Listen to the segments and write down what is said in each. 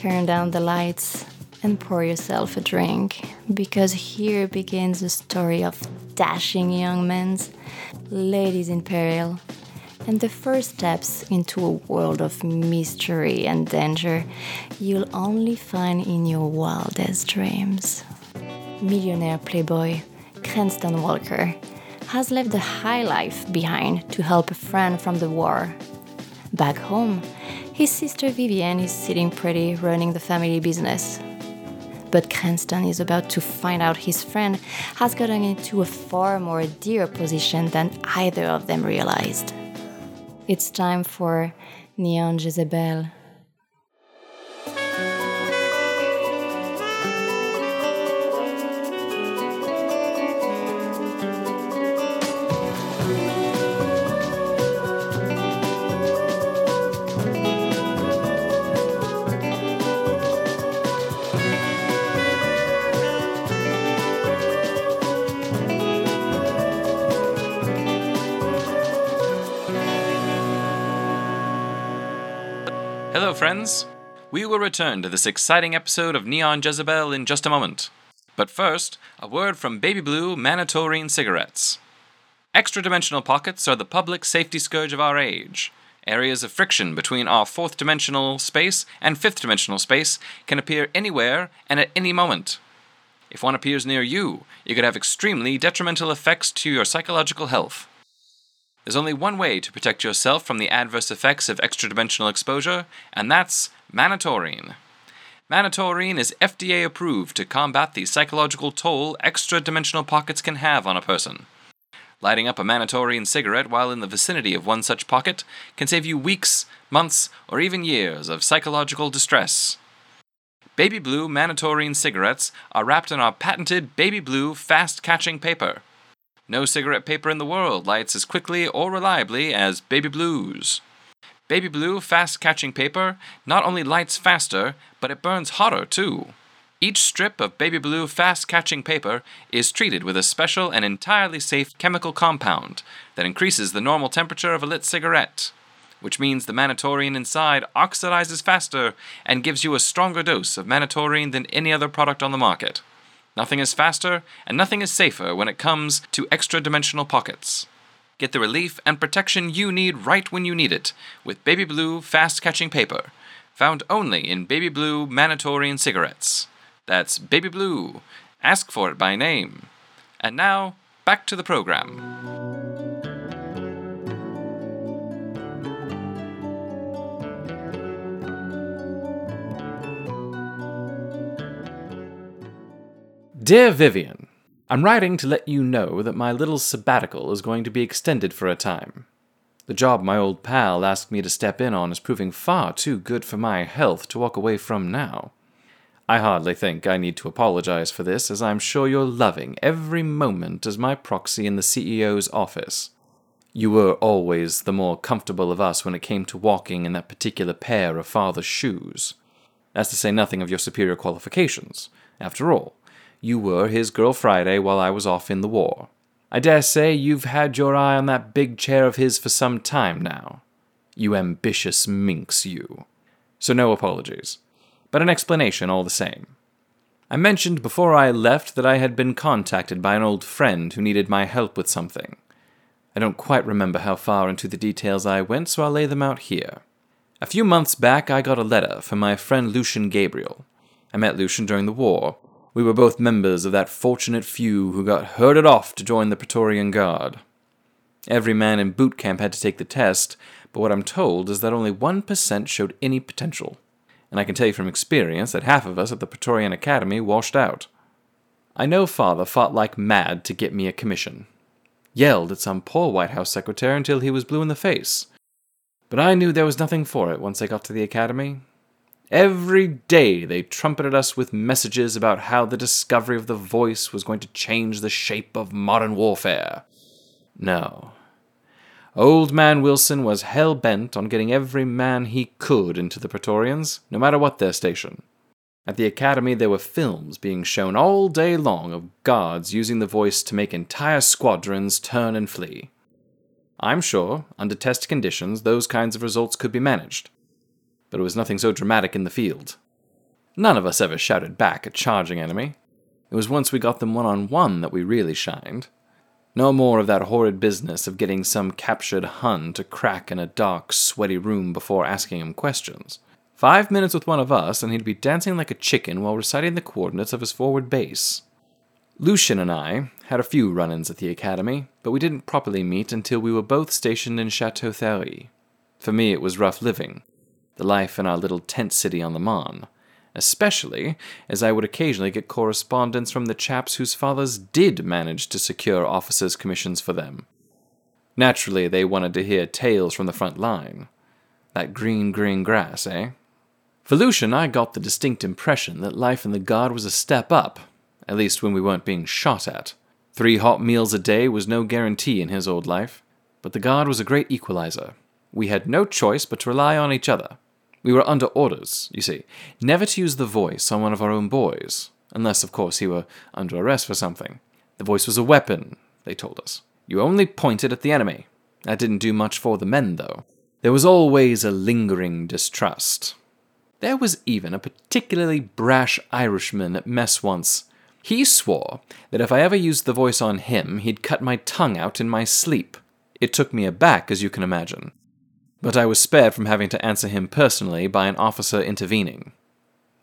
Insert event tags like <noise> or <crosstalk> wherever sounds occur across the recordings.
turn down the lights, and pour yourself a drink, because here begins the story of dashing young men, ladies in peril, and the first steps into a world of mystery and danger you'll only find in your wildest dreams. Millionaire playboy Cranston Walker has left a high life behind to help a friend from the war. Back home, his sister Vivienne is sitting pretty running the family business. But Cranston is about to find out his friend has gotten into a far more dear position than either of them realized. It's time for Neon Jezebel. Hello, friends. We will return to this exciting episode of Neon Jezebel in just a moment. But first, a word from Baby Blue Manatorine cigarettes. Extra dimensional pockets are the public safety scourge of our age. Areas of friction between our fourth dimensional space and fifth dimensional space can appear anywhere and at any moment. If one appears near you, it could have extremely detrimental effects to your psychological health. There's only one way to protect yourself from the adverse effects of extra dimensional exposure, and that's Manatorine. Manatorine is FDA approved to combat the psychological toll extra dimensional pockets can have on a person. Lighting up a Manatorine cigarette while in the vicinity of one such pocket can save you weeks, months, or even years of psychological distress. Baby Blue Manatorine cigarettes are wrapped in our patented Baby Blue fast catching paper. No cigarette paper in the world lights as quickly or reliably as Baby Blue's. Baby Blue fast catching paper not only lights faster, but it burns hotter too. Each strip of Baby Blue fast catching paper is treated with a special and entirely safe chemical compound that increases the normal temperature of a lit cigarette, which means the manatorine inside oxidizes faster and gives you a stronger dose of manatorine than any other product on the market. Nothing is faster and nothing is safer when it comes to extra dimensional pockets. Get the relief and protection you need right when you need it with Baby Blue fast catching paper, found only in Baby Blue Manatorine cigarettes. That's Baby Blue. Ask for it by name. And now, back to the program. Dear Vivian, I'm writing to let you know that my little sabbatical is going to be extended for a time. The job my old pal asked me to step in on is proving far too good for my health to walk away from now. I hardly think I need to apologize for this, as I'm sure you're loving every moment as my proxy in the CEO's office. You were always the more comfortable of us when it came to walking in that particular pair of father's shoes. That's to say nothing of your superior qualifications. After all, you were his girl Friday while I was off in the war. I dare say you've had your eye on that big chair of his for some time now. You ambitious minx, you. So no apologies, but an explanation all the same. I mentioned before I left that I had been contacted by an old friend who needed my help with something. I don't quite remember how far into the details I went, so I'll lay them out here. A few months back, I got a letter from my friend Lucian Gabriel. I met Lucian during the war, we were both members of that fortunate few who got herded off to join the Praetorian Guard. Every man in boot camp had to take the test, but what I'm told is that only 1% showed any potential. And I can tell you from experience that half of us at the Praetorian Academy washed out. I know father fought like mad to get me a commission. Yelled at some poor White House secretary until he was blue in the face. But I knew there was nothing for it once I got to the academy, Every day they trumpeted us with messages about how the discovery of the voice was going to change the shape of modern warfare. No. Old Man Wilson was hell bent on getting every man he could into the Praetorians, no matter what their station. At the academy, there were films being shown all day long of guards using the voice to make entire squadrons turn and flee. I'm sure, under test conditions, those kinds of results could be managed but it was nothing so dramatic in the field. None of us ever shouted back at charging enemy. It was once we got them one on one that we really shined. No more of that horrid business of getting some captured Hun to crack in a dark, sweaty room before asking him questions. Five minutes with one of us, and he'd be dancing like a chicken while reciting the coordinates of his forward base. Lucian and I had a few run ins at the academy, but we didn't properly meet until we were both stationed in Chateau Thierry. For me, it was rough living, the life in our little tent city on the Marne, especially as I would occasionally get correspondence from the chaps whose fathers did manage to secure officers' commissions for them. Naturally, they wanted to hear tales from the front line. That green, green grass, eh? For Lucian, I got the distinct impression that life in the Guard was a step up at least when we weren't being shot at. Three hot meals a day was no guarantee in his old life, but the guard was a great equalizer. We had no choice but to rely on each other. We were under orders, you see, never to use the voice on one of our own boys, unless, of course, he were under arrest for something. The voice was a weapon, they told us. You only pointed at the enemy. That didn't do much for the men, though. There was always a lingering distrust. There was even a particularly brash Irishman at mess once he swore that if I ever used the voice on him, he'd cut my tongue out in my sleep. It took me aback, as you can imagine. But I was spared from having to answer him personally by an officer intervening.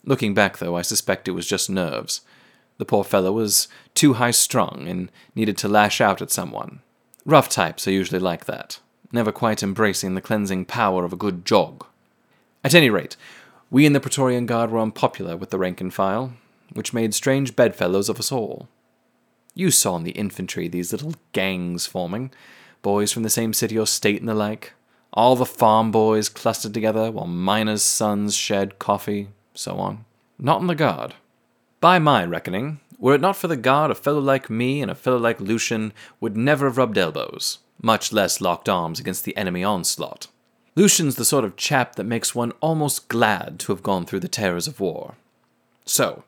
Looking back, though, I suspect it was just nerves. The poor fellow was too high strung and needed to lash out at someone. Rough types are usually like that, never quite embracing the cleansing power of a good jog. At any rate, we in the Praetorian Guard were unpopular with the rank and file, which made strange bedfellows of us all. You saw in the infantry these little gangs forming, boys from the same city or state and the like, all the farm boys clustered together while miners' sons shared coffee, so on. Not in the guard. By my reckoning, were it not for the guard, a fellow like me and a fellow like Lucian would never have rubbed elbows, much less locked arms against the enemy onslaught. Lucian's the sort of chap that makes one almost glad to have gone through the terrors of war. So,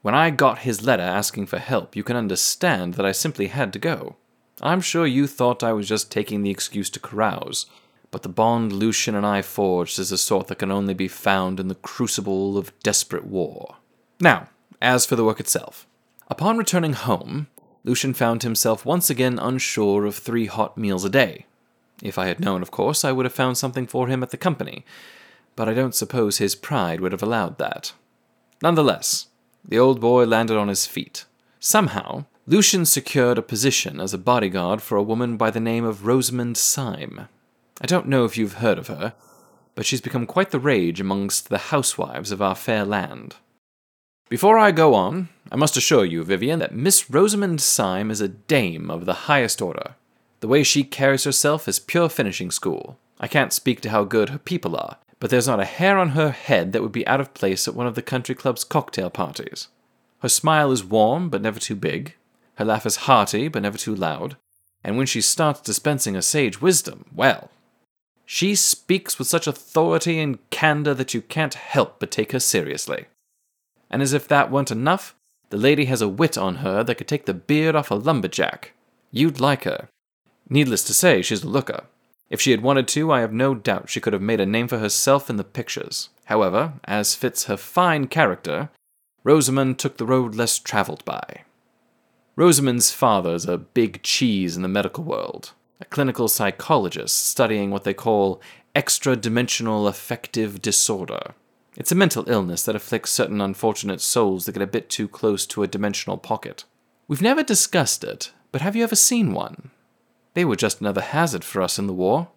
when I got his letter asking for help, you can understand that I simply had to go. I'm sure you thought I was just taking the excuse to carouse, but the bond Lucian and I forged is a sort that can only be found in the crucible of desperate war. Now, as for the work itself. Upon returning home, Lucian found himself once again unsure of three hot meals a day. If I had known, of course, I would have found something for him at the company, but I don't suppose his pride would have allowed that. Nonetheless, the old boy landed on his feet. Somehow, Lucian secured a position as a bodyguard for a woman by the name of Rosamund Syme. I don't know if you've heard of her, but she's become quite the rage amongst the housewives of our fair land. Before I go on, I must assure you, Vivian, that Miss Rosamund Syme is a dame of the highest order. The way she carries herself is pure finishing school. I can't speak to how good her people are, but there's not a hair on her head that would be out of place at one of the country club's cocktail parties. Her smile is warm, but never too big. Her laugh is hearty, but never too loud. And when she starts dispensing a sage wisdom, well, she speaks with such authority and candor that you can't help but take her seriously. And as if that weren't enough, the lady has a wit on her that could take the beard off a lumberjack. You'd like her. Needless to say, she's a looker. If she had wanted to, I have no doubt she could have made a name for herself in the pictures. However, as fits her fine character, Rosamund took the road less traveled by. Rosamund's father's a big cheese in the medical world, a clinical psychologist studying what they call extra dimensional affective disorder. It's a mental illness that afflicts certain unfortunate souls that get a bit too close to a dimensional pocket. We've never discussed it, but have you ever seen one? They were just another hazard for us in the war.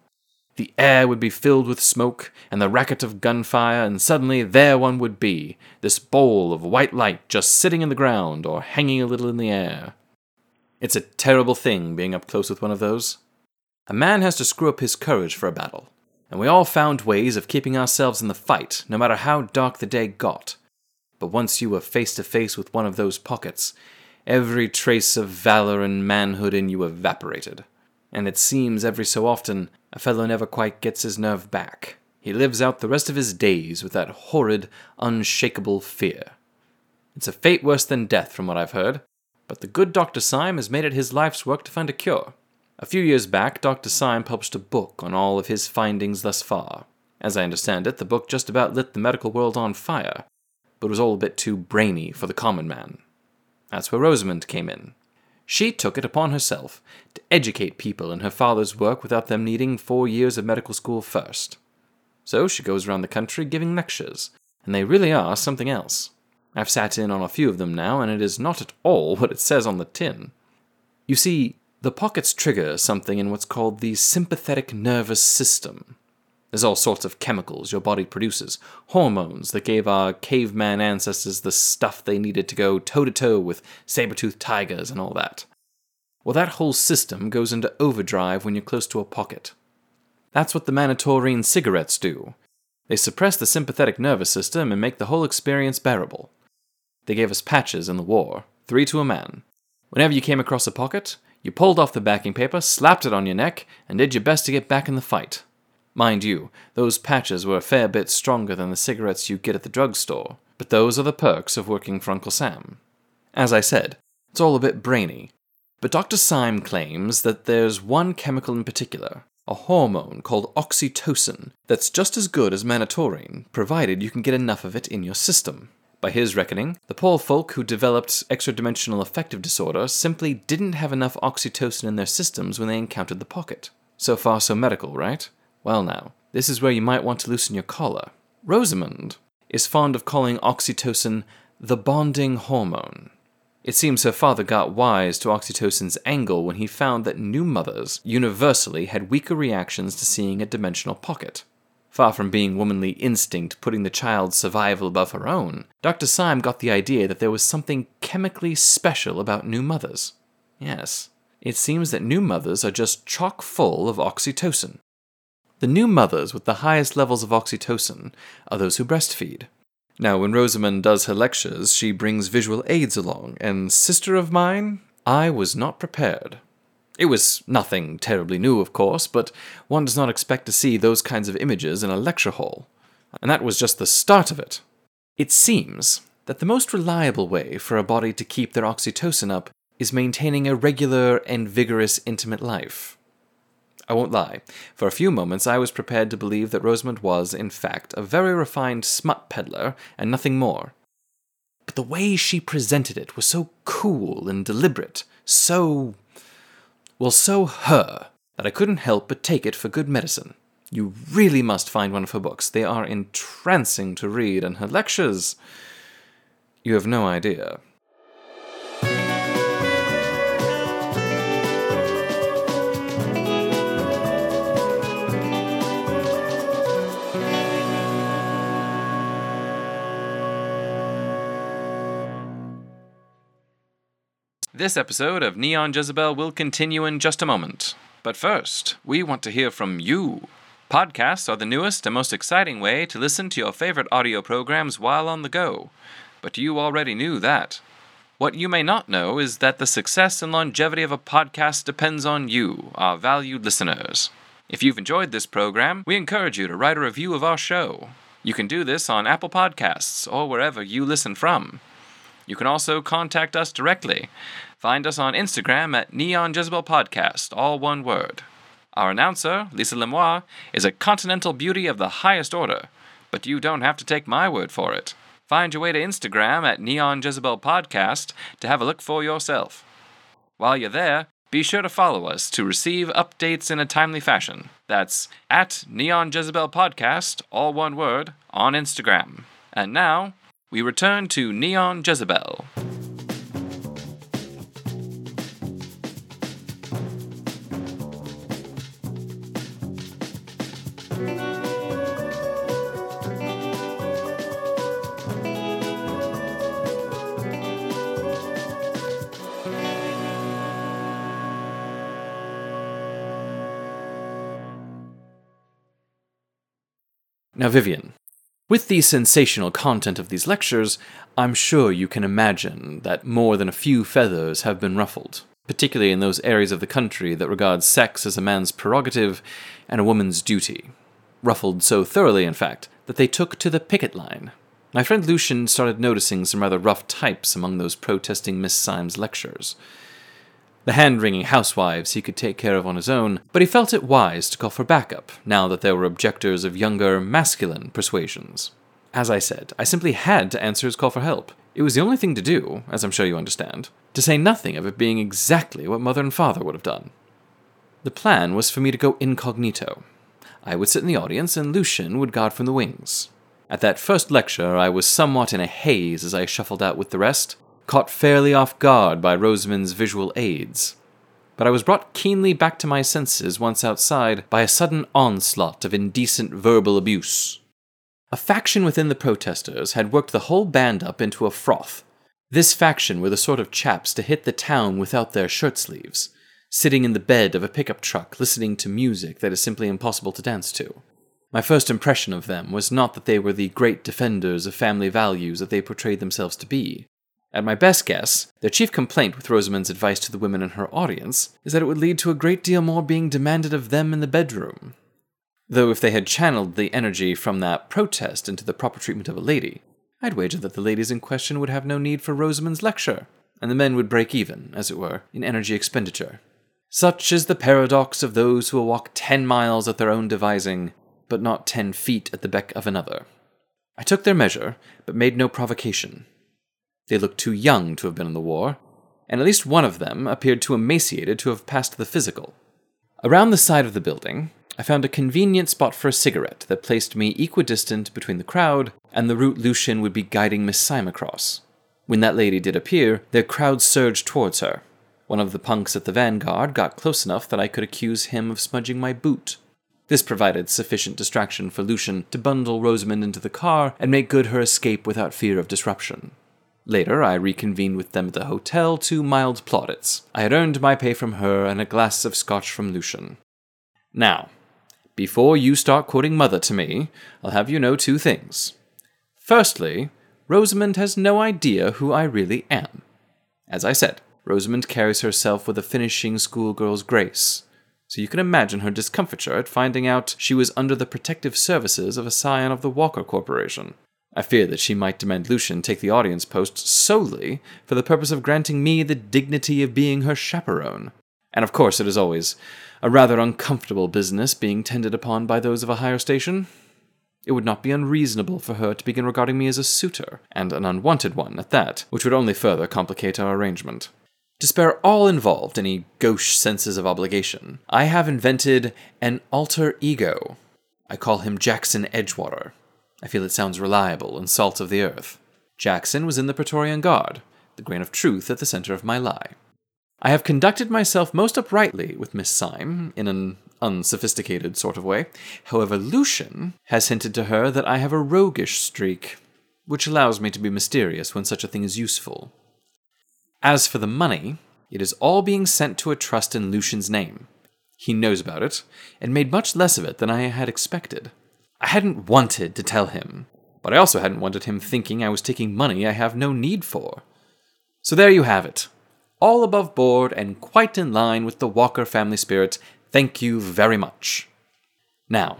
The air would be filled with smoke and the racket of gunfire, and suddenly there one would be, this ball of white light just sitting in the ground or hanging a little in the air. It's a terrible thing being up close with one of those. A man has to screw up his courage for a battle, and we all found ways of keeping ourselves in the fight, no matter how dark the day got. But once you were face to face with one of those pockets, every trace of valor and manhood in you evaporated and it seems every so often a fellow never quite gets his nerve back. He lives out the rest of his days with that horrid, unshakable fear. It's a fate worse than death, from what I've heard, but the good Dr. Syme has made it his life's work to find a cure. A few years back, Dr. Syme published a book on all of his findings thus far. As I understand it, the book just about lit the medical world on fire. but was all a bit too brainy for the common man. That's where Rosamond came in. She took it upon herself to educate people in her father's work without them needing four years of medical school first. So she goes around the country giving lectures, and they really are something else. I've sat in on a few of them now, and it is not at all <laughs> what it says on the tin. You see, the pockets trigger something in what's called the sympathetic nervous system. There's all sorts of chemicals your body produces, hormones that gave our caveman ancestors the stuff they needed to go toe to toe with saber toothed tigers and all that. Well, that whole system goes into overdrive when you're close to a pocket. That's what the Manatorine cigarettes do. They suppress the sympathetic nervous system and make the whole experience bearable. They gave us patches in the war, three to a man. Whenever you came across a pocket, you pulled off the backing paper, slapped it on your neck, and did your best to get back in the fight. Mind you, those patches were a fair bit stronger than the cigarettes you get at the drugstore, but those are the perks of working for Uncle Sam. As I said, it's all a bit brainy. But Dr. Syme claims that there's one chemical in particular, a hormone called oxytocin, that's just as good as manatorine, provided you can get enough of it in your system. By his reckoning, the poor folk who developed extra-dimensional affective disorder simply didn't have enough oxytocin in their systems when they encountered the pocket. So far, so medical, right? Well, now, this is where you might want to loosen your collar. Rosamond is fond of calling oxytocin the bonding hormone. It seems her father got wise to oxytocin's angle when he found that new mothers universally had weaker reactions to seeing a dimensional pocket. Far from being womanly instinct putting the child's survival above her own, Dr. Syme got the idea that there was something chemically special about new mothers. Yes, it seems that new mothers are just chock full of oxytocin. The new mothers with the highest levels of oxytocin are those who breastfeed. Now, when Rosamond does her lectures, she brings visual aids along, and sister of mine, I was not prepared. It was nothing terribly new, of course, but one does not expect to see those kinds of images in a lecture hall. And that was just the start of it. It seems that the most reliable way for a body to keep their oxytocin up is maintaining a regular and vigorous intimate life. I won't lie. For a few moments, I was prepared to believe that Rosamond was, in fact, a very refined smut peddler and nothing more. But the way she presented it was so cool and deliberate, so. Well, so her, that I couldn't help but take it for good medicine. You really must find one of her books. They are entrancing to read, and her lectures. You have no idea. This episode of Neon Jezebel will continue in just a moment. But first, we want to hear from you. Podcasts are the newest and most exciting way to listen to your favorite audio programs while on the go. But you already knew that. What you may not know is that the success and longevity of a podcast depends on you, our valued listeners. If you've enjoyed this program, we encourage you to write a review of our show. You can do this on Apple Podcasts or wherever you listen from. You can also contact us directly. Find us on Instagram at Neon Jezebel Podcast, all one word. Our announcer, Lisa Lemoire, is a continental beauty of the highest order, but you don't have to take my word for it. Find your way to Instagram at Neon Jezebel Podcast to have a look for yourself. While you're there, be sure to follow us to receive updates in a timely fashion. That's at Neon Jezebel Podcast, all one word, on Instagram. And now, we return to Neon Jezebel. Vivian, with the sensational content of these lectures, I'm sure you can imagine that more than a few feathers have been ruffled, particularly in those areas of the country that regard sex as a man's prerogative and a woman's duty. Ruffled so thoroughly, in fact, that they took to the picket line. My friend Lucian started noticing some rather rough types among those protesting Miss Syme's lectures the hand wringing housewives he could take care of on his own, but he felt it wise to call for backup now that there were objectors of younger, masculine persuasions. As I said, I simply had to answer his call for help. It was the only thing to do, as I'm sure you understand, to say nothing of it being exactly what mother and father would have done. The plan was for me to go incognito. I would sit in the audience, and Lucian would guard from the wings. At that first lecture, I was somewhat in a haze as I shuffled out with the rest, caught fairly off guard by Rosamond's visual aids. But I was brought keenly back to my senses once outside by a sudden onslaught of indecent verbal abuse. A faction within the protesters had worked the whole band up into a froth. This faction were the sort of chaps to hit the town without their shirt sleeves, sitting in the bed of a pickup truck listening to music that is simply impossible to dance to. My first impression of them was not that they were the great defenders of family values that they portrayed themselves to be. At my best guess, their chief complaint with Rosamond's advice to the women in her audience is that it would lead to a great deal more being demanded of them in the bedroom. Though if they had channeled the energy from that protest into the proper treatment of a lady, I'd wager that the ladies in question would have no need for Rosamond's lecture, and the men would break even, as it were, in energy expenditure. Such is the paradox of those who will walk ten miles at their own devising, but not ten feet at the beck of another. I took their measure, but made no provocation. They looked too young to have been in the war, and at least one of them appeared too emaciated to have passed the physical. Around the side of the building, I found a convenient spot for a cigarette that placed me equidistant between the crowd and the route Lucian would be guiding Miss Syme across. When that lady did appear, the crowd surged towards her. One of the punks at the vanguard got close enough that I could accuse him of smudging my boot. This provided sufficient distraction for Lucian to bundle Rosamond into the car and make good her escape without fear of disruption. Later, I reconvened with them at the hotel to mild plaudits. I had earned my pay from her and a glass of scotch from Lucian. Now, before you start quoting Mother to me, I'll have you know two things. Firstly, Rosamond has no idea who I really am. As I said, Rosamond carries herself with a finishing schoolgirl's grace, so you can imagine her discomfiture at finding out she was under the protective services of a scion of the Walker Corporation. I fear that she might demand Lucian take the audience post solely for the purpose of granting me the dignity of being her chaperone. And of course, it is always a rather uncomfortable business being tended upon by those of a higher station. It would not be unreasonable for her to begin regarding me as a suitor, and an unwanted one at that, which would only further complicate our arrangement. To spare all involved any gauche senses of obligation, I have invented an alter ego. I call him Jackson Edgewater. I feel it sounds reliable and salt of the earth. Jackson was in the Praetorian Guard, the grain of truth at the center of my lie. I have conducted myself most uprightly with Miss Syme, in an unsophisticated sort of way. However, Lucian has hinted to her that I have a roguish streak, which allows me to be mysterious when such a thing is useful. As for the money, it is all being sent to a trust in Lucian's name. He knows about it, and made much less of it than I had expected. I hadn't wanted to tell him, but I also hadn't wanted him thinking I was taking money I have no need for. So there you have it. All above board and quite in line with the Walker family spirit. Thank you very much. Now,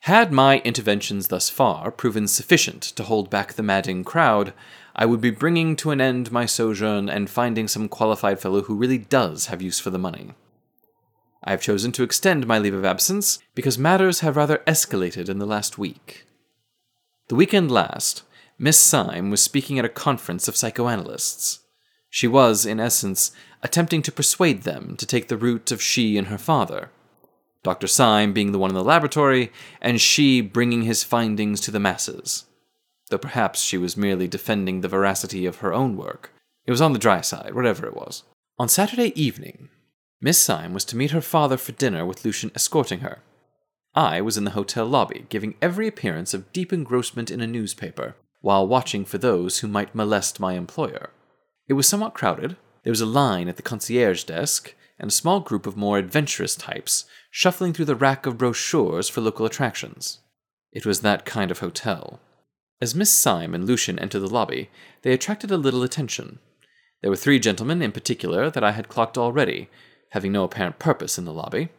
had my interventions thus far proven sufficient to hold back the madding crowd, I would be bringing to an end my sojourn and finding some qualified fellow who really does have use for the money. I have chosen to extend my leave of absence because matters have rather escalated in the last week. The weekend last, Miss Syme was speaking at a conference of psychoanalysts. She was, in essence, attempting to persuade them to take the route of she and her father. Dr. Syme being the one in the laboratory, and she bringing his findings to the masses. Though perhaps she was merely defending the veracity of her own work. It was on the dry side, whatever it was. On Saturday evening, Miss Syme was to meet her father for dinner with Lucian escorting her. I was in the hotel lobby, giving every appearance of deep engrossment in a newspaper, while watching for those who might molest my employer. It was somewhat crowded. There was a line at the concierge desk, and a small group of more adventurous types shuffling through the rack of brochures for local attractions. It was that kind of hotel. As Miss Syme and Lucian entered the lobby, they attracted a little attention. There were three gentlemen in particular that I had clocked already, having no apparent purpose in the lobby.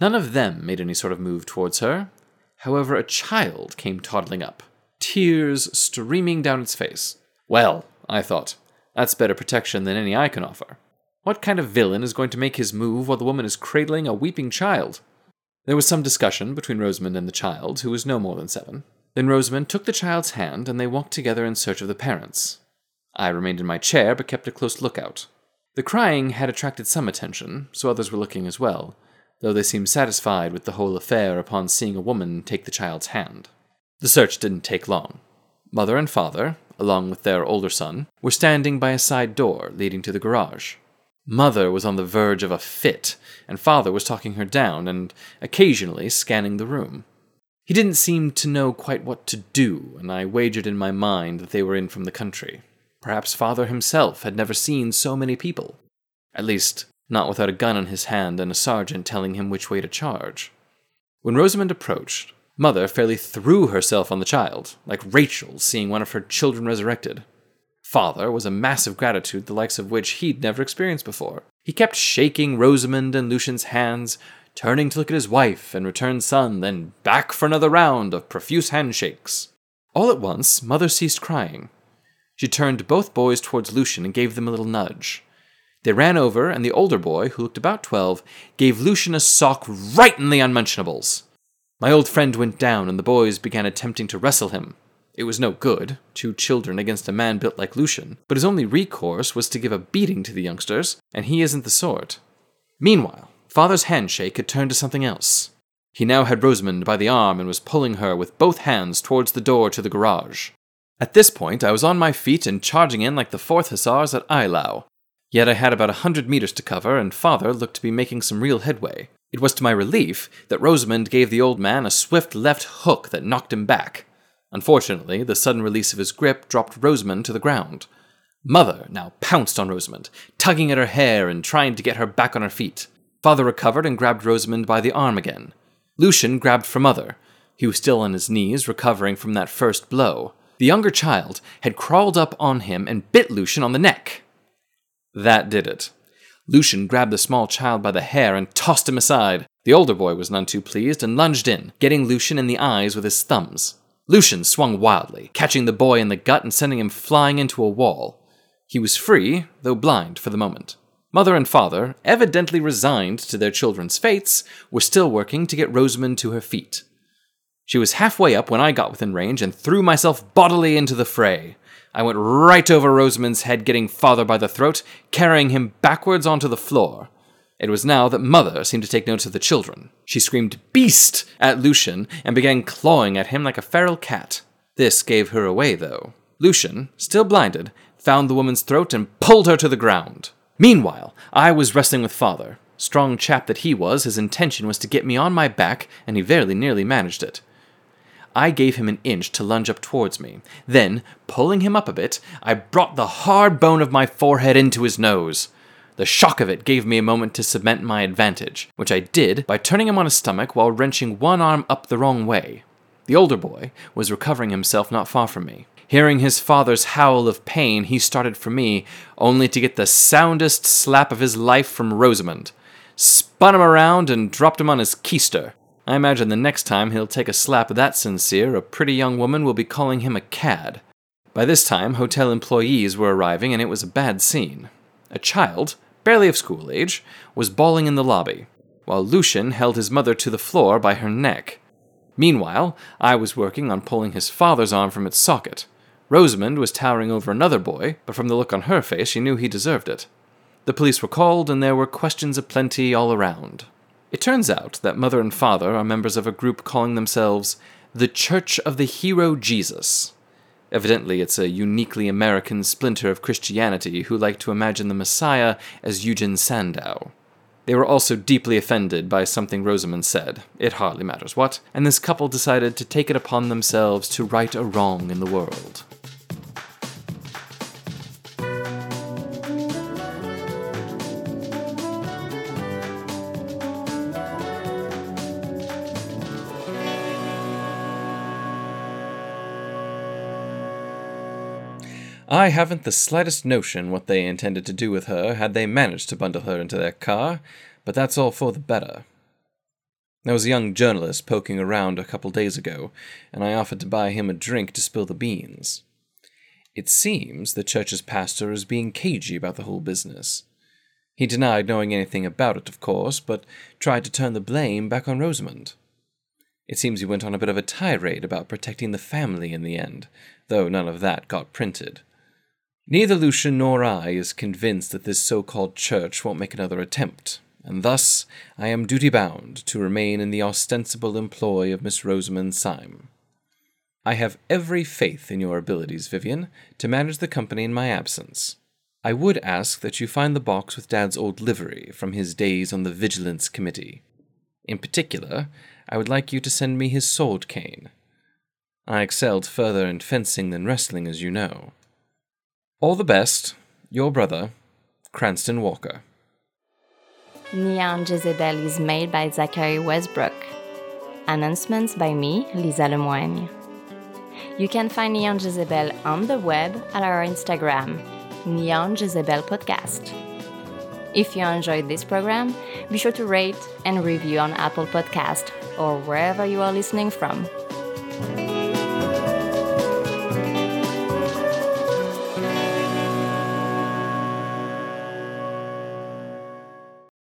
None of them made any sort of move towards her. However, a child came toddling up, tears streaming down its face. Well, I thought, that's better protection than any I can offer. What kind of villain is going to make his move while the woman is cradling a weeping child? There was some discussion between Rosamond and the child, who was no more than seven. Then Rosamond took the child's hand and they walked together in search of the parents. I remained in my chair but kept a close lookout. The crying had attracted some attention, so others were looking as well, though they seemed satisfied with the whole affair upon seeing a woman take the child's hand. The search didn't take long. Mother and father, along with their older son, were standing by a side door leading to the garage. Mother was on the verge of a fit, and father was talking her down and occasionally scanning the room. He didn't seem to know quite what to do, and I wagered in my mind that they were in from the country. Perhaps father himself had never seen so many people. At least, not without a gun in his hand and a sergeant telling him which way to charge. When Rosamond approached, mother fairly threw herself on the child, like Rachel seeing one of her children resurrected. Father was a mass of gratitude the likes of which he'd never experienced before. He kept shaking Rosamond and Lucian's hands, turning to look at his wife and returned son, then back for another round of profuse handshakes. All at once, Mother ceased crying. She turned both boys towards Lucian and gave them a little nudge. They ran over, and the older boy, who looked about twelve, gave Lucian a sock right in the unmentionables. My old friend went down, and the boys began attempting to wrestle him. It was no good, two children against a man built like Lucian, but his only recourse was to give a beating to the youngsters, and he isn't the sort. Meanwhile, Father's handshake had turned to something else. He now had Rosamond by the arm and was pulling her with both hands towards the door to the garage. At this point, I was on my feet and charging in like the 4th Hussars at Eylau. Yet I had about a hundred meters to cover, and father looked to be making some real headway. It was to my relief that Rosamond gave the old man a swift left hook that knocked him back. Unfortunately, the sudden release of his grip dropped Rosamond to the ground. Mother now pounced on Rosamond, tugging at her hair and trying to get her back on her feet. Father recovered and grabbed Rosamond by the arm again. Lucian grabbed for Mother. He was still on his knees, recovering from that first blow. The younger child had crawled up on him and bit Lucian on the neck. That did it. Lucian grabbed the small child by the hair and tossed him aside. The older boy was none too pleased and lunged in, getting Lucian in the eyes with his thumbs. Lucian swung wildly, catching the boy in the gut and sending him flying into a wall. He was free, though blind for the moment. Mother and father, evidently resigned to their children's fates, were still working to get Rosamond to her feet. She was halfway up when I got within range and threw myself bodily into the fray. I went right over Rosamond's head, getting father by the throat, carrying him backwards onto the floor. It was now that Mother seemed to take notice of the children. She screamed, Beast! at Lucian and began clawing at him like a feral cat. This gave her away, though. Lucian, still blinded, found the woman's throat and pulled her to the ground. Meanwhile, I was wrestling with father. Strong chap that he was, his intention was to get me on my back, and he very nearly managed it. I gave him an inch to lunge up towards me. Then, pulling him up a bit, I brought the hard bone of my forehead into his nose. The shock of it gave me a moment to cement my advantage, which I did by turning him on his stomach while wrenching one arm up the wrong way. The older boy was recovering himself not far from me. Hearing his father's howl of pain, he started for me, only to get the soundest slap of his life from Rosamond. Spun him around and dropped him on his keister. I imagine the next time he'll take a slap that sincere, a pretty young woman will be calling him a cad. By this time, hotel employees were arriving, and it was a bad scene. A child, barely of school age, was bawling in the lobby, while Lucian held his mother to the floor by her neck. Meanwhile, I was working on pulling his father's arm from its socket. Rosamond was towering over another boy, but from the look on her face, she knew he deserved it. The police were called, and there were questions aplenty all around. It turns out that mother and father are members of a group calling themselves the Church of the Hero Jesus. Evidently, it's a uniquely American splinter of Christianity who like to imagine the Messiah as Eugen Sandow. They were also deeply offended by something Rosamond said, it hardly matters what, and this couple decided to take it upon themselves to right a wrong in the world. I haven't the slightest notion what they intended to do with her had they managed to bundle her into their car, but that's all for the better. There was a young journalist poking around a couple days ago, and I offered to buy him a drink to spill the beans. It seems the church's pastor is being cagey about the whole business. He denied knowing anything about it, of course, but tried to turn the blame back on Rosamond. It seems he went on a bit of a tirade about protecting the family in the end, though none of that got printed. Neither Lucian nor I is convinced that this so called church won't make another attempt, and thus I am duty bound to remain in the ostensible employ of Miss Rosamond Syme. I have every faith in your abilities, Vivian, to manage the company in my absence. I would ask that you find the box with Dad's old livery from his days on the Vigilance Committee. In particular, I would like you to send me his sword cane. I excelled further in fencing than wrestling, as you know. All the best, your brother, Cranston Walker. Neon Jezebel is made by Zachary Westbrook. Announcements by me, Lisa Lemoigne. You can find Neon Jezebel on the web at our Instagram, Neon Jezebel Podcast. If you enjoyed this program, be sure to rate and review on Apple Podcast or wherever you are listening from.